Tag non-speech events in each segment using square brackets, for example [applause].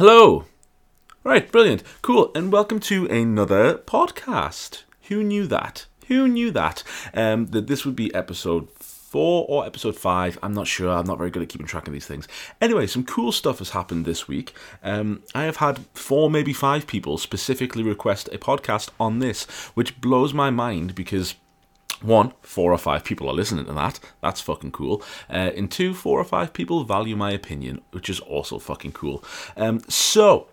Hello. Right, brilliant. Cool. And welcome to another podcast. Who knew that? Who knew that? Um, that this would be episode four or episode five. I'm not sure. I'm not very good at keeping track of these things. Anyway, some cool stuff has happened this week. Um, I have had four, maybe five people specifically request a podcast on this, which blows my mind because one, four or five people are listening to that. That's fucking cool. Uh, two, four or five people value my opinion, which is also fucking cool. Um, so,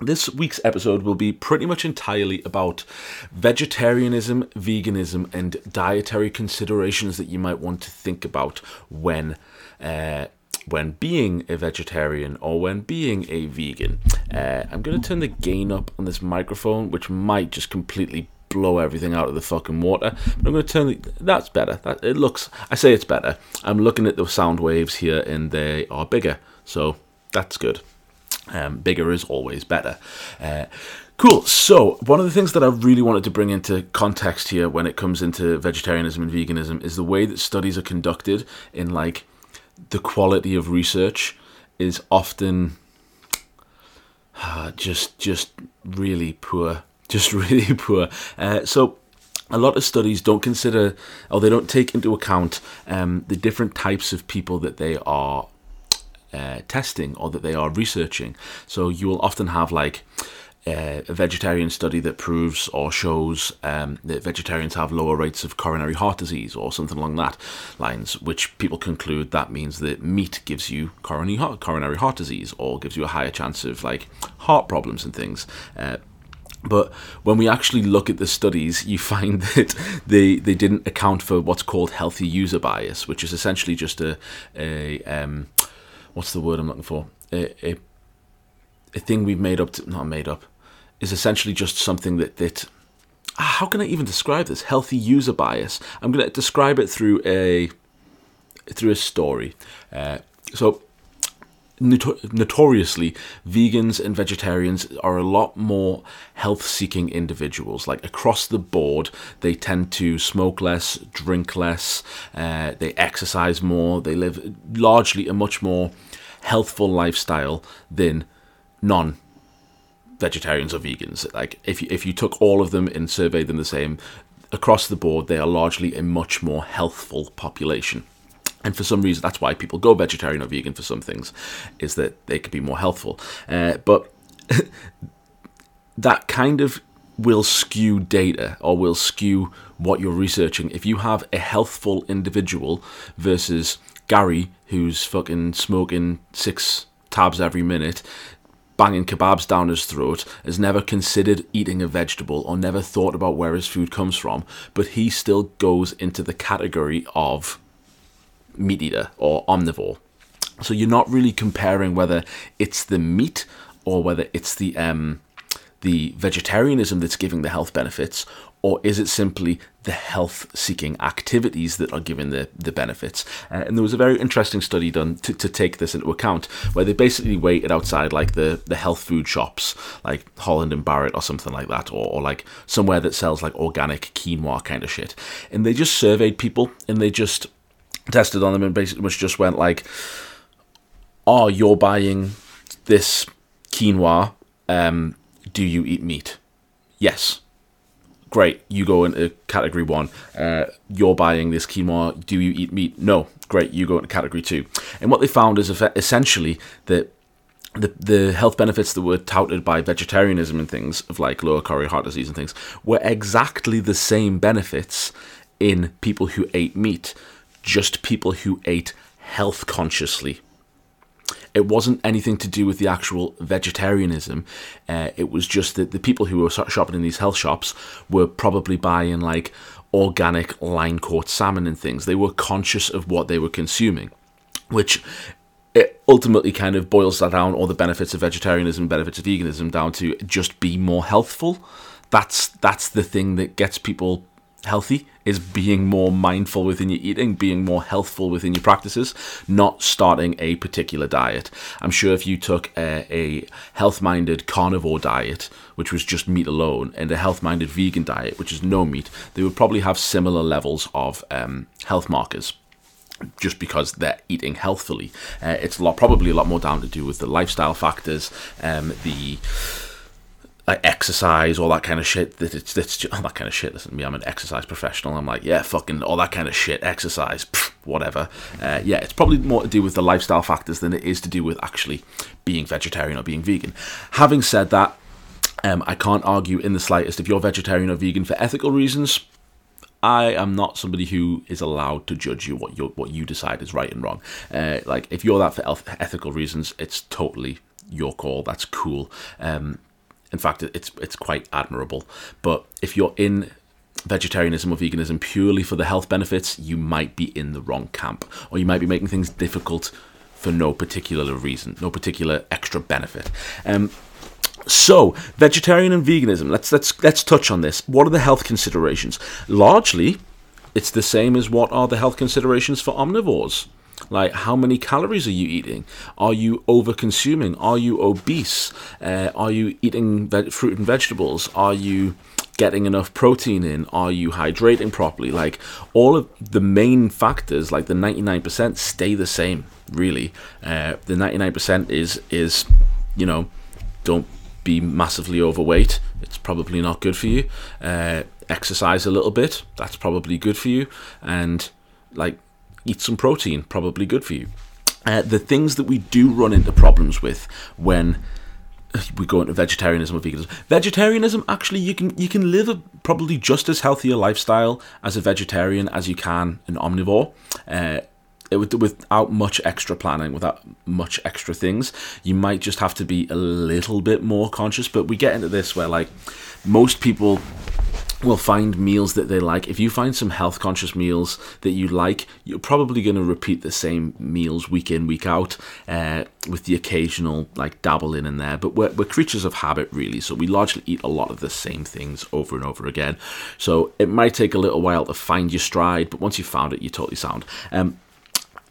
this week's episode will be pretty much entirely about vegetarianism, veganism, and dietary considerations that you might want to think about when. Uh, when being a vegetarian or when being a vegan. Uh, I'm going to turn the gain up on this microphone, which might just completely blow everything out of the fucking water. But I'm going to turn the, that's better. That it looks. I say it's better. I'm looking at the sound waves here, and they are bigger, so that's good. Um, bigger is always better. Uh, cool. So one of the things that I really wanted to bring into context here when it comes into vegetarianism and veganism is the way that studies are conducted in like the quality of research is often uh, [sighs] just just really poor just [laughs] really poor. Uh, so a lot of studies don't consider or they don't take into account um, the different types of people that they are uh, testing or that they are researching. So you will often have like uh, a vegetarian study that proves or shows um, that vegetarians have lower rates of coronary heart disease or something along that lines, which people conclude that means that meat gives you coronary heart, coronary heart disease or gives you a higher chance of like heart problems and things. Uh, but when we actually look at the studies, you find [laughs] that they, they didn't account for what's called healthy user bias, which is essentially just a, a um, what's the word I'm looking for? A, a, a thing we've made up, to, not made up, is essentially just something that, that ah, how can I even describe this? Healthy user bias. I'm going to describe it through a through a story. Uh, so notoriously, vegans and vegetarians are a lot more health seeking individuals. Like across the board, they tend to smoke less, drink less, uh, they exercise more, they live largely a much more healthful lifestyle than non vegetarians or vegans. Like if you, if you took all of them and surveyed them the same, across the board, they are largely a much more healthful population. And for some reason, that's why people go vegetarian or vegan for some things, is that they could be more healthful. Uh, but [laughs] that kind of will skew data or will skew what you're researching. If you have a healthful individual versus Gary, who's fucking smoking six tabs every minute, banging kebabs down his throat, has never considered eating a vegetable or never thought about where his food comes from, but he still goes into the category of meat eater or omnivore. So you're not really comparing whether it's the meat or whether it's the um, the vegetarianism that's giving the health benefits, or is it simply the health seeking activities that are giving the, the benefits? Uh, and there was a very interesting study done to, to take this into account where they basically waited outside like the, the health food shops, like Holland and Barrett or something like that, or, or like somewhere that sells like organic quinoa kind of shit. And they just surveyed people and they just tested on them and basically just went like, "Oh, you're buying this quinoa. Um, do you eat meat? Yes. Great. You go into category one. Uh, you're buying this quinoa. Do you eat meat? No. Great. You go into category two. And what they found is essentially that the the health benefits that were touted by vegetarianism and things of like lower coronary heart disease and things were exactly the same benefits in people who ate meat just people who ate health consciously. It wasn't anything to do with the actual vegetarianism. Uh, it was just that the people who were shopping in these health shops were probably buying like organic line caught salmon and things. They were conscious of what they were consuming, which it ultimately kind of boils that down, all the benefits of vegetarianism, benefits of veganism, down to just be more healthful. That's that's the thing that gets people healthy is being more mindful within your eating, being more healthful within your practices, not starting a particular diet. I'm sure if you took a, a health minded carnivore diet, which was just meat alone, and a health minded vegan diet, which is no meat, they would probably have similar levels of um, health markers. just because they're eating healthfully. Uh, it's a lot, probably a lot more down to do with the lifestyle factors, um, the like exercise, all that kind of shit. That it's that's [laughs] all that kind of shit. Listen to me, I'm an exercise professional. I'm like, yeah, fucking all that kind of shit. Exercise, whatever. Uh, yeah, it's probably more to do with the lifestyle factors than it is to do with actually being vegetarian or being vegan. Having said that, um, I can't argue in the slightest if you're vegetarian or vegan for ethical reasons. I am not somebody who is allowed to judge you what you what you decide is right and wrong. Uh, like if you're that for ethical reasons, it's totally your call. That's cool. Um, in fact, it's it's quite admirable. But if you're in vegetarianism or veganism purely for the health benefits, you might be in the wrong camp, or you might be making things difficult for no particular reason, no particular extra benefit. Um, so, vegetarian and veganism. Let's let's let's touch on this. What are the health considerations? Largely, it's the same as what are the health considerations for omnivores. Like, how many calories are you eating? Are you over consuming? Are you obese? Uh, are you eating fruit and vegetables? Are you getting enough protein in? Are you hydrating properly? Like, all of the main factors, like the 99%, stay the same, really. Uh, the 99% is, is, you know, don't be massively overweight. It's probably not good for you. Uh, exercise a little bit. That's probably good for you. And like eat some protein. Probably good for you. Uh, the things that we do run into problems with when we go into vegetarianism or veganism. Vegetarianism, actually, you can you can live a probably just as healthy a lifestyle as a vegetarian as you can an omnivore. Uh, it, without much extra planning, without much extra things, you might just have to be a little bit more conscious. But we get into this where, like, most people will find meals that they like. If you find some health conscious meals that you like, you're probably going to repeat the same meals week in, week out, uh, with the occasional like dabble in and there. But we're, we're creatures of habit, really. So we largely eat a lot of the same things over and over again. So it might take a little while to find your stride, but once you've found it, you're totally sound. Um,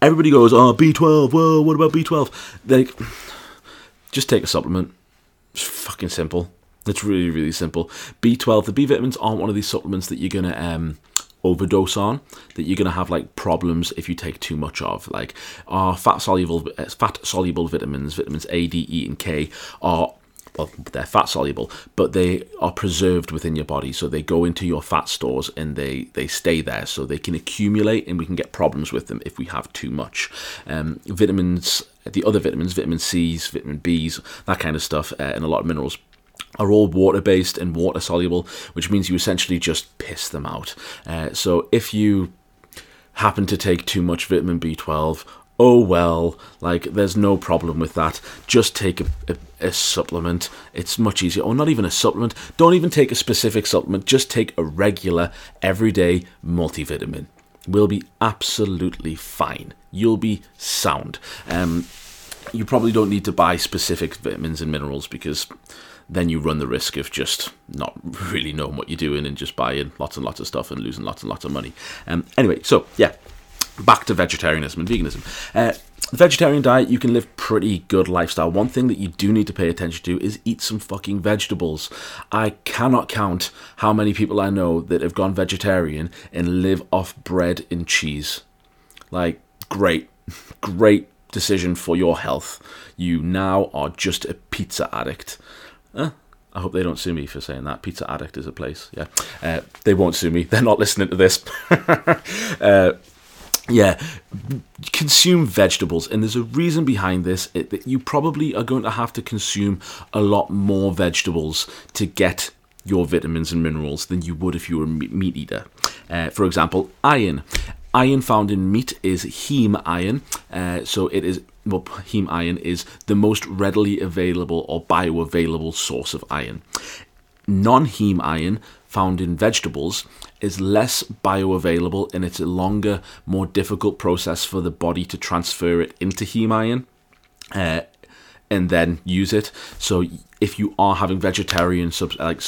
everybody goes, oh, B12, whoa, what about B12? Like, just take a supplement. It's fucking simple. It's really, really simple. B12, the B vitamins aren't one of these supplements that you're going to um, overdose on, that you're going to have like problems if you take too much of. Like, our fat soluble, uh, fat soluble vitamins, vitamins A, D, E, and K, are well, they're fat soluble, but they are preserved within your body. So they go into your fat stores and they, they stay there. So they can accumulate and we can get problems with them if we have too much. Um, vitamins, the other vitamins, vitamin C's, vitamin B's, that kind of stuff, uh, and a lot of minerals are all water based and water soluble, which means you essentially just piss them out. Uh, so if you happen to take too much vitamin B12 oh well, like there's no problem with that. Just take a, a, a, supplement. It's much easier. Or not even a supplement. Don't even take a specific supplement. Just take a regular, everyday multivitamin. We'll be absolutely fine. You'll be sound. Um, you probably don't need to buy specific vitamins and minerals because then you run the risk of just not [laughs] really knowing what you're doing and just buying lots and lots of stuff and losing lots and lots of money. Um, anyway, so yeah, back to vegetarianism and veganism. Uh, the vegetarian diet, you can live pretty good lifestyle. One thing that you do need to pay attention to is eat some fucking vegetables. I cannot count how many people I know that have gone vegetarian and live off bread and cheese. Like, great, [laughs] great decision for your health. You now are just a pizza addict. I hope they don't sue me for saying that. Pizza Addict is a place. Yeah, uh, they won't sue me. [laughs] They're not listening to this. [laughs] uh, yeah, consume vegetables, and there's a reason behind this. It, that you probably are going to have to consume a lot more vegetables to get your vitamins and minerals than you would if you were a meat eater. Uh, for example, iron. Iron found in meat is heme iron, uh, so it is well, heme iron is the most readily available or bioavailable source of iron. Non heme iron found in vegetables is less bioavailable and it's a longer, more difficult process for the body to transfer it into heme iron uh, and then use it. So if you are having vegetarian subs like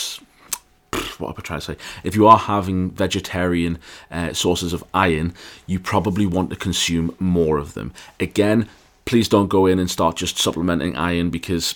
what am I trying to say? If you are having vegetarian uh, sources of iron, you probably want to consume more of them. Again, please don't go in and start just supplementing iron because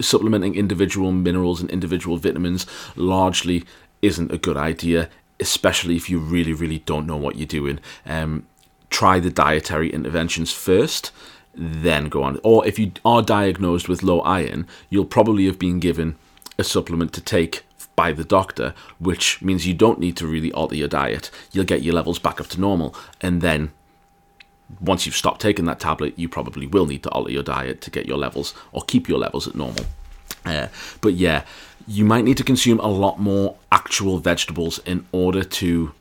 supplementing individual minerals and individual vitamins largely isn't a good idea, especially if you really, really don't know what you're doing. Um, try the dietary interventions first, then go on. Or if you are diagnosed with low iron, you'll probably have been given a supplement to take by the doctor, which means you don't need to really alter your diet. You'll get your levels back up to normal, and then once you've stopped taking that tablet, you probably will need to alter your diet to get your levels or keep your levels at normal. Uh, but yeah, you might need to consume a lot more actual vegetables in order to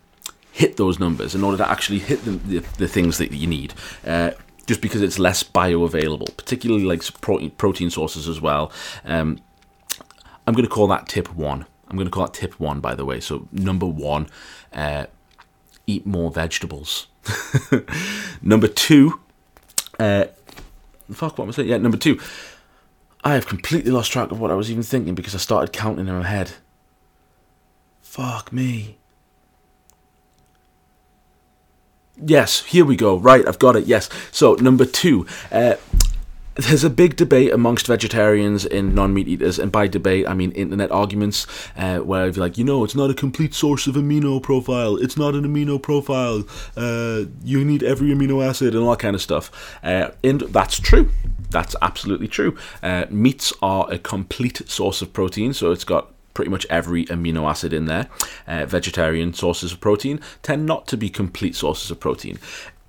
hit those numbers, in order to actually hit the, the, the things that you need. Uh, just because it's less bioavailable, particularly like protein, sources as well. Um, I'm going to call that tip one. I'm going to call that tip one, by the way. So, number one, uh, eat more vegetables. [laughs] number two, uh, fuck, what was it? Yeah, number two, I have completely lost track of what I was even thinking because I started counting in my head. Fuck me. Yes, here we go. Right, I've got it. Yes. So, number two, uh, there's a big debate amongst vegetarians and non-meat eaters, and by debate I mean internet arguments, uh, where you're like, you know, it's not a complete source of amino profile. It's not an amino profile. Uh, you need every amino acid and all that kind of stuff. Uh, and that's true. That's absolutely true. Uh, meats are a complete source of protein, so it's got pretty much every amino acid in there. Uh, vegetarian sources of protein tend not to be complete sources of protein.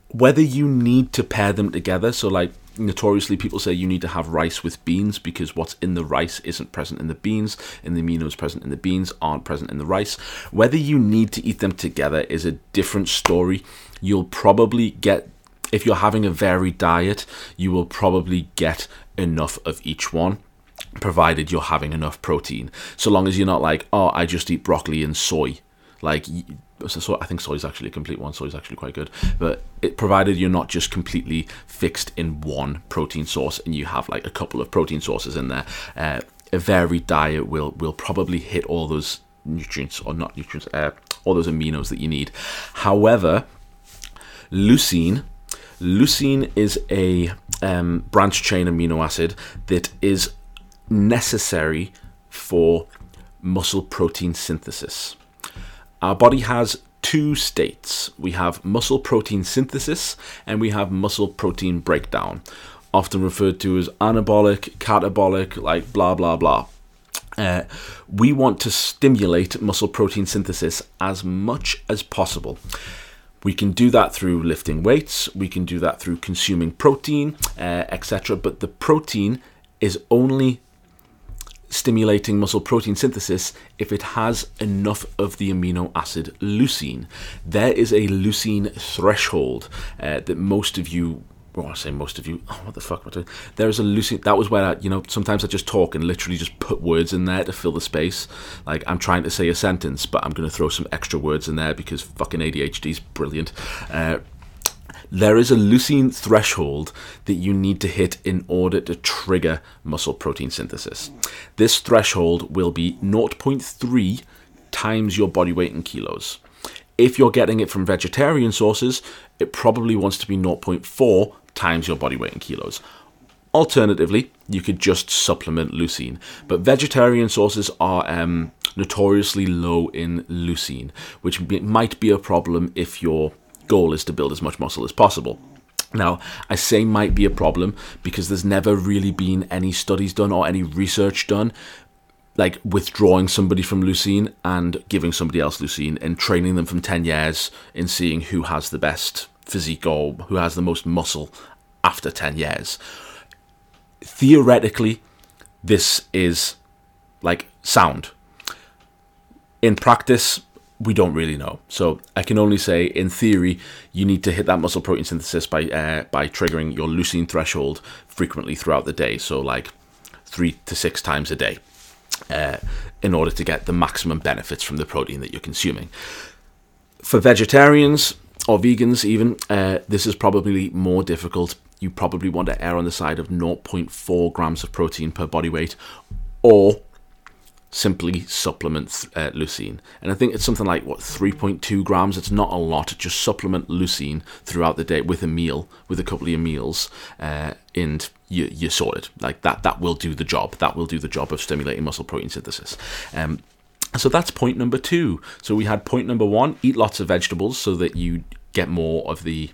Whether you need to pair them together, so like notoriously people say you need to have rice with beans because what's in the rice isn't present in the beans and the aminos present in the beans aren't present in the rice. Whether you need to eat them together is a different story. You'll probably get if you're having a varied diet you will probably get enough of each one provided you're having enough protein. So long as you're not like oh i just eat broccoli and soy. Like so I think soy is actually a complete one. Soy is actually quite good, but it provided you're not just completely fixed in one protein source and you have like a couple of protein sources in there. Uh, a varied diet will will probably hit all those nutrients or not nutrients, uh, all those aminos that you need. However, leucine, leucine is a um, branch chain amino acid that is necessary for muscle protein synthesis. Our body has two states. We have muscle protein synthesis and we have muscle protein breakdown, often referred to as anabolic, catabolic, like blah blah blah. Uh, we want to stimulate muscle protein synthesis as much as possible. We can do that through lifting weights, we can do that through consuming protein, uh, etc. But the protein is only stimulating muscle protein synthesis if it has enough of the amino acid leucine. There is a leucine threshold uh, that most of you well, I say most of you. Oh, [laughs] what the fuck am I doing? There is a leucine. That was where I, you know, sometimes I just talk and literally just put words in there to fill the space. Like I'm trying to say a sentence, but I'm going to throw some extra words in there because fucking ADHD is brilliant. Uh, there is a leucine threshold that you need to hit in order to trigger muscle protein synthesis. This threshold will be 0.3 times your body weight in kilos. If you're getting it from vegetarian sources, it probably wants to be 0.4 times your body weight in kilos. Alternatively, you could just supplement leucine, but vegetarian sources are um, notoriously low in leucine, which might be a problem if you're goal is to build as much muscle as possible. Now, I say might be a problem because there's never really been any studies done or any research done like withdrawing somebody from leucine and giving somebody else leucine and training them from 10 years and seeing who has the best physique or who has the most muscle after 10 years. Theoretically, this is like sound. In practice, we don't really know. So I can only say, in theory, you need to hit that muscle protein synthesis by uh, by triggering your leucine threshold frequently throughout the day. So like three to six times a day, uh, in order to get the maximum benefits from the protein that you're consuming. For vegetarians or vegans, even uh, this is probably more difficult. You probably want to err on the side of 0.4 grams of protein per body weight, or simply supplement uh, leucine. And I think it's something like, what, 3.2 grams? It's not a lot. Just supplement leucine throughout the day with a meal, with a couple of your meals, uh, and you, you're sorted. Like that, that will do the job. That will do the job of stimulating muscle protein synthesis. Um, so that's point number two. So we had point number one eat lots of vegetables so that you get more of the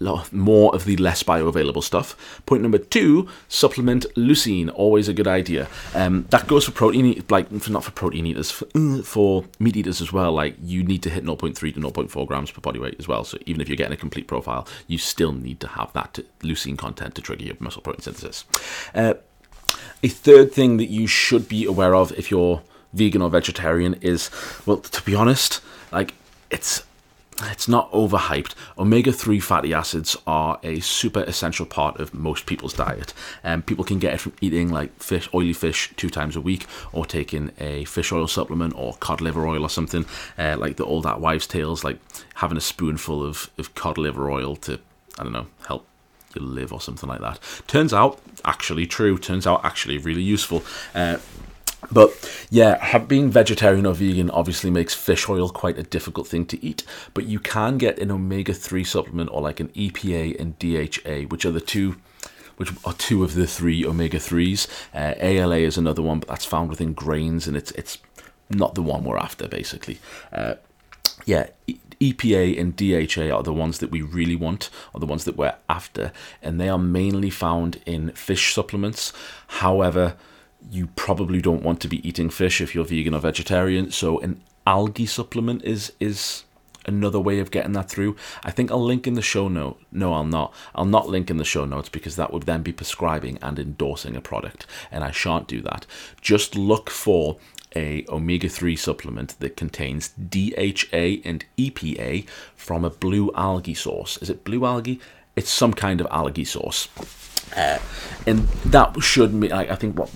more of the less bioavailable stuff. Point number two, supplement leucine. Always a good idea. Um, that goes for protein, like not for protein eaters, for, uh, for, meat eaters as well. Like you need to hit 0.3 to 0.4 grams per body weight as well. So even if you're getting a complete profile, you still need to have that leucine content to trigger your muscle protein synthesis. Uh, a third thing that you should be aware of if you're vegan or vegetarian is, well, to be honest, like it's it's not overhyped. Omega 3 fatty acids are a super essential part of most people's diet. And um, people can get it from eating like fish, oily fish two times a week, or taking a fish oil supplement or cod liver oil or something, uh, like the old that wives' tales, like having a spoonful of, of cod liver oil to, I don't know, help you live or something like that. Turns out actually true. Turns out actually really useful. Uh, but yeah, being vegetarian or vegan obviously makes fish oil quite a difficult thing to eat. But you can get an omega three supplement or like an EPA and DHA, which are the two which are two of the three omega threes. Uh, ALA is another one, but that's found within grains, and it's it's not the one we're after, basically. Uh, yeah, EPA and DHA are the ones that we really want, are the ones that we're after, and they are mainly found in fish supplements. However, you probably don't want to be eating fish if you're vegan or vegetarian. So an algae supplement is is another way of getting that through. I think I'll link in the show note. No, I'll not. I'll not link in the show notes because that would then be prescribing and endorsing a product, and I shan't do that. Just look for a omega-3 supplement that contains DHA and EPA from a blue algae source. Is it blue algae? It's some kind of algae source. Uh, and that should be, I think, what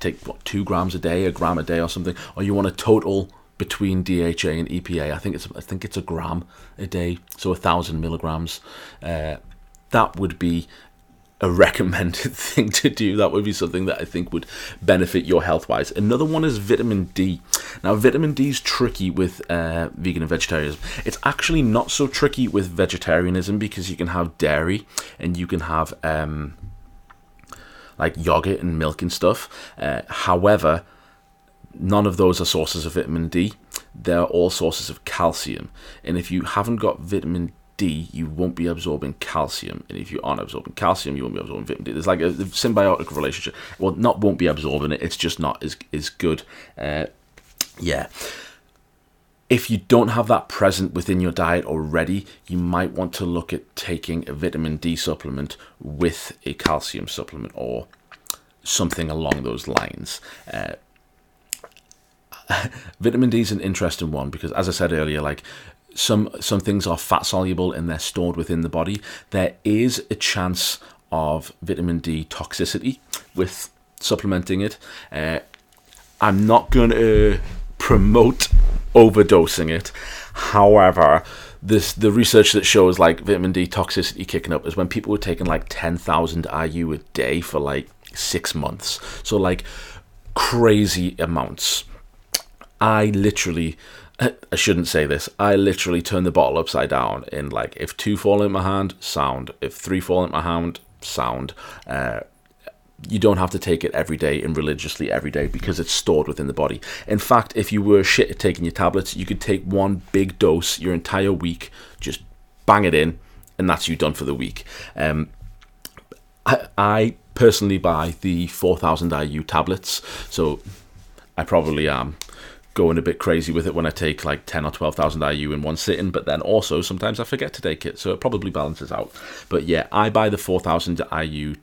take what two grams a day, a gram a day, or something. Or you want a total between DHA and EPA. I think it's I think it's a gram a day, so a thousand milligrams. Uh, that would be a [laughs] recommended thing to do. That would be something that I think would benefit your health wise. Another one is vitamin D. Now, vitamin D is tricky with uh, vegan and vegetarianism. It's actually not so tricky with vegetarianism because you can have dairy and you can have um, like yogurt and milk and stuff. Uh, however, none of those are sources of vitamin D. They're all sources of calcium. And if you haven't got vitamin D, you won't be absorbing calcium. And if you aren't absorbing calcium, you won't be absorbing vitamin D. There's like a, symbiotic relationship. Well, not won't be absorbing it, it's just not as, as good. Uh, yeah. If you don't have that present within your diet already, you might want to look at taking a vitamin D supplement with a calcium supplement or something along those lines. Uh, [laughs] vitamin D is an interesting one because, as I said earlier, like some some things are fat soluble and they're stored within the body. There is a chance of vitamin D toxicity with supplementing it. Uh, I'm not going to promote overdosing it. However, this the research that shows like vitamin D toxicity kicking up is when people were taking like 10,000 IU a day for like 6 months. So like crazy amounts. I literally [laughs] I shouldn't say this. I literally turn the bottle upside down in like if two fall in my hand, sound. If three fall in my hand, sound. Uh, you don't have to take it every day and religiously every day because it's stored within the body. In fact, if you were shit at taking your tablets, you could take one big dose your entire week, just bang it in, and that's you done for the week. Um, I, I personally buy the 4000 IU tablets, so I probably am going a bit crazy with it when I take like 10 or 12,000 IU in one sitting, but then also sometimes I forget to take it, so it probably balances out. But yeah, I buy the 4000 IU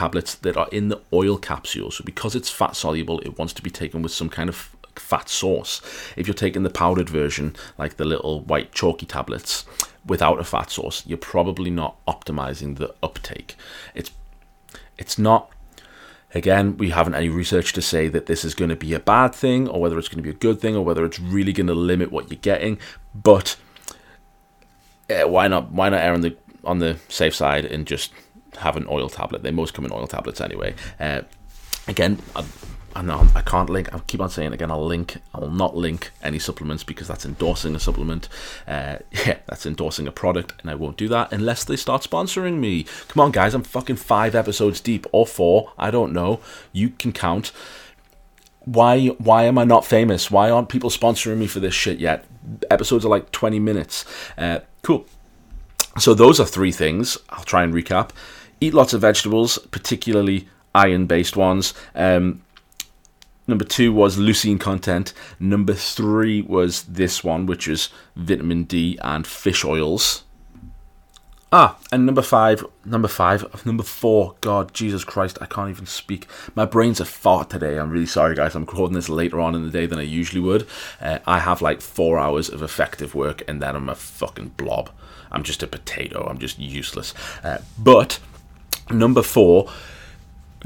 tablets that are in the oil capsule. So because it's fat soluble, it wants to be taken with some kind of fat source. If you're taking the powdered version, like the little white chalky tablets, without a fat source, you're probably not optimizing the uptake. It's it's not Again, we haven't any research to say that this is going to be a bad thing or whether it's going to be a good thing or whether it's really going to limit what you're getting. But uh, why not? Why not err on the on the safe side and just have an oil tablet. They most come in oil tablets anyway. Uh, again, I, I know I can't link. I keep on saying again. I'll link. I will not link any supplements because that's endorsing a supplement. Uh, [laughs] yeah, that's endorsing a product, and I won't do that unless they start sponsoring me. Come on, guys. I'm fucking five episodes deep or four. I don't know. You can count. Why? Why am I not famous? Why aren't people sponsoring me for this shit yet? Episodes are like 20 minutes. Uh, cool. So those are three things. I'll try and recap. Eat lots of vegetables, particularly iron-based ones. Um, number two was leucine content. Number three was this one, which is vitamin D and fish oils. Ah, and number five, number five, number four. God, Jesus Christ, I can't even speak. My brain's a fart today. I'm really sorry, guys. I'm recording this later on in the day than I usually would. Uh, I have like four hours of effective work, and then I'm a fucking blob. I'm just a potato. I'm just useless. Uh, but number four,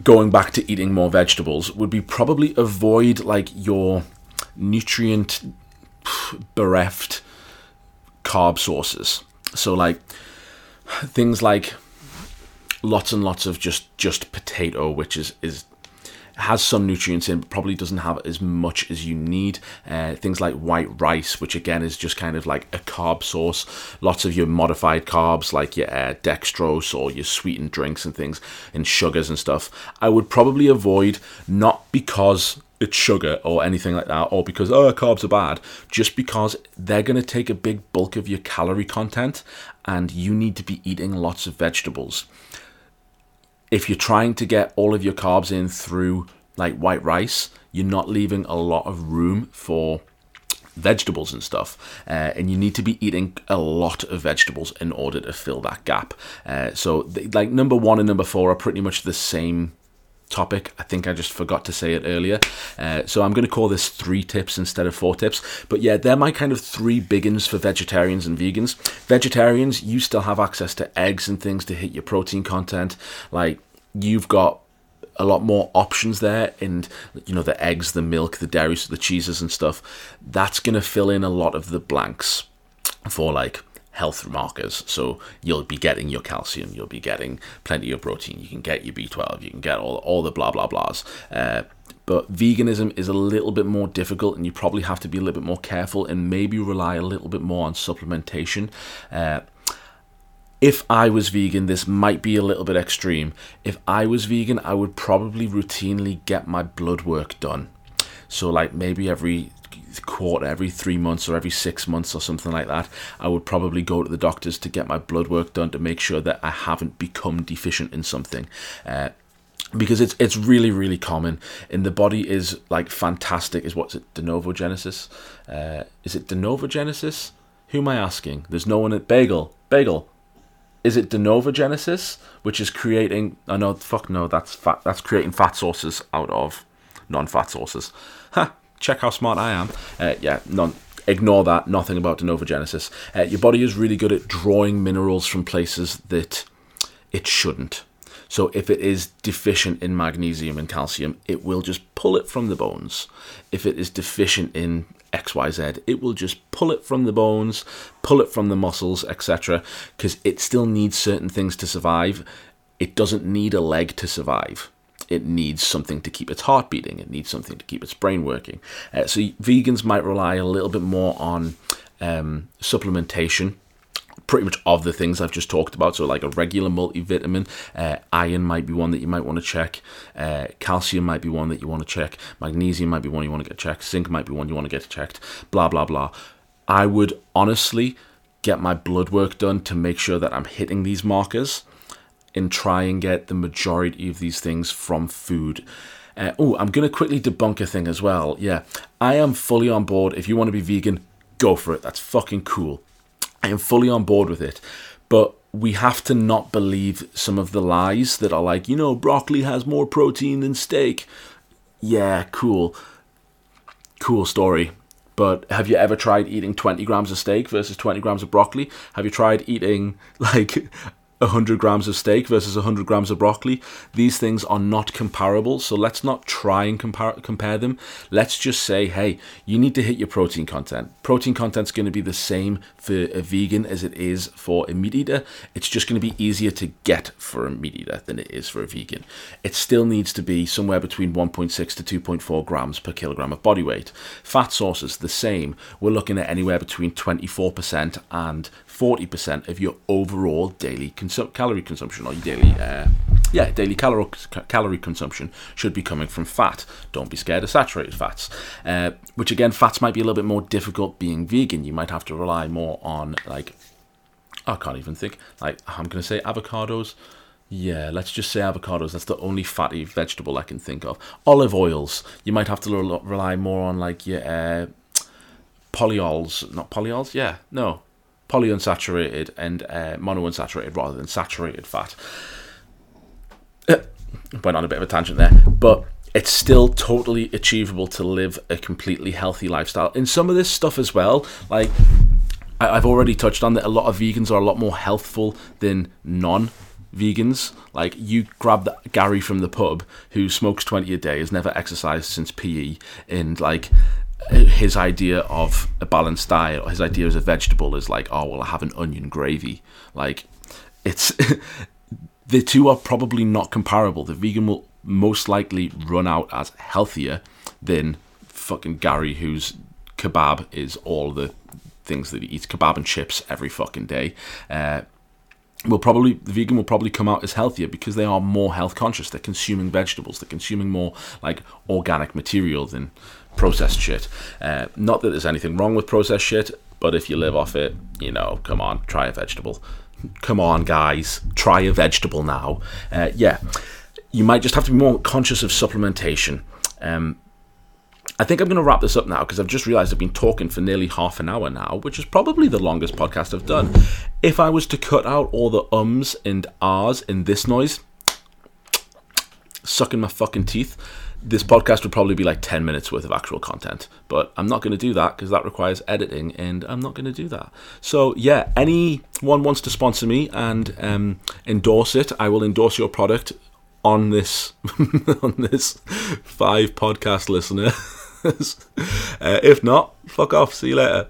going back to eating more vegetables, would be probably avoid like your nutrient bereft carb sources. So like things like lots and lots of just just potato, which is is has some nutrients in, but probably doesn't have as much as you need. Uh, things like white rice, which again is just kind of like a carb source. Lots of your modified carbs, like your uh, dextrose or your sweetened drinks and things, and sugars and stuff. I would probably avoid not because it's sugar or anything like that, or because oh carbs are bad, just because they're going to take a big bulk of your calorie content, and you need to be eating lots of vegetables if you're trying to get all of your carbs in through like white rice, you're not leaving a lot of room for vegetables and stuff uh, and you need to be eating a lot of vegetables in order to fill that gap. Uh, so like number one and number four are pretty much the same topic. I think I just forgot to say it earlier. Uh, so I'm going to call this three tips instead of four tips. But yeah, they're my kind of three big ones for vegetarians and vegans. Vegetarians, you still have access to eggs and things to hit your protein content. Like you've got a lot more options there and you know the eggs the milk the dairies the cheeses and stuff that's going to fill in a lot of the blanks for like health markers. So you'll be getting your calcium, you'll be getting plenty of protein, you can get your B12, you can get all, all the blah blah blahs. Uh, but veganism is a little bit more difficult, and you probably have to be a little bit more careful and maybe rely a little bit more on supplementation. Uh, if I was vegan, this might be a little bit extreme. If I was vegan, I would probably routinely get my blood work done. So, like maybe every quarter, every three months or every six months or something like that, I would probably go to the doctors to get my blood work done to make sure that I haven't become deficient in something. Uh, because it's it's really really common. And the body is like fantastic is what's it de novo genesis? Uh, is it de novo genesis? Who am i asking? There's no one at bagel. Bagel. Is it de novo genesis which is creating i oh, know fuck no that's fat that's creating fat sources out of non-fat sources. Ha check how smart I am. Uh, yeah, none. Ignore that. Nothing about de novo genesis. Uh, your body is really good at drawing minerals from places that it shouldn't. So if it is deficient in magnesium and calcium, it will just pull it from the bones. If it is deficient in XYZ, it will just pull it from the bones, pull it from the muscles, etc. Because it still needs certain things to survive. It doesn't need a leg to survive it needs something to keep its heart beating. It needs something to keep its brain working. Uh, so vegans might rely a little bit more on um, supplementation. Pretty much of the things I've just talked about. So, like a regular multivitamin, uh, iron might be one that you might want to check. Uh, calcium might be one that you want to check. Magnesium might be one you want to get checked. Zinc might be one you want to get checked. Blah blah blah. I would honestly get my blood work done to make sure that I'm hitting these markers and try and get the majority of these things from food. Uh, oh, I'm going to quickly debunk a thing as well. Yeah, I am fully on board. If you want to be vegan, go for it. That's fucking cool. I am fully on board with it. But we have to not believe some of the lies that are like, you know, broccoli has more protein than steak. Yeah, cool. Cool story. But have you ever tried eating 20 grams of steak versus 20 grams of broccoli? Have you tried eating [laughs] like 100 grams of steak versus 100 grams of broccoli. These things are not comparable, so let's not try and compare, compare them. Let's just say, hey, you need to hit your protein content. Protein content's going to be the same for a vegan as it is for a meat eater. It's just going to be easier to get for a meat eater than it is for a vegan. It still needs to be somewhere between 1.6 to 2.4 grams per kilogram of body weight. Fat sources, the same. We're looking at anywhere between 24% and 40% of your overall daily consu- calorie consumption or daily uh, yeah daily calorie calorie consumption should be coming from fat don't be scared of saturated fats uh, which again fats might be a little bit more difficult being vegan you might have to rely more on like I can't even think. Like I'm gonna say avocados. Yeah, let's just say avocados. That's the only fatty vegetable I can think of. Olive oils. You might have to rely more on like your uh, polyols, not polyols. Yeah, no, polyunsaturated and uh, monounsaturated rather than saturated fat. [coughs] Went on a bit of a tangent there, but it's still totally achievable to live a completely healthy lifestyle. In some of this stuff as well, like I've already touched on that a lot of vegans are a lot more healthful than non vegans. Like you grab the Gary from the pub who smokes 20 a day, has never exercised since PE, and like his idea of a balanced diet or his idea as a vegetable is like, oh well, I have an onion gravy. Like it's [laughs] the two are probably not comparable. The vegan will most likely run out as healthier than fucking Gary, whose kebab is all the things that he eats kebab and chips every fucking day. Uh, will probably the vegan will probably come out as healthier because they are more health conscious. They're consuming vegetables. They're consuming more like organic material than processed shit. Uh, not that there's anything wrong with processed shit, but if you live off it, you know, come on, try a vegetable. Come on, guys, try a vegetable now. Uh, yeah, you might just have to be more conscious of supplementation. Um, I think I'm going to wrap this up now because I've just realized I've been talking for nearly half an hour now, which is probably the longest podcast I've done. If I was to cut out all the ums and ahs in this noise, sucking my fucking teeth, this podcast would probably be like 10 minutes worth of actual content. But I'm not going to do that because that requires editing and I'm not going to do that. So, yeah, anyone wants to sponsor me and um, endorse it, I will endorse your product on this [laughs] on this five podcast listener. [laughs] [laughs] uh, if not, fuck off. See you later.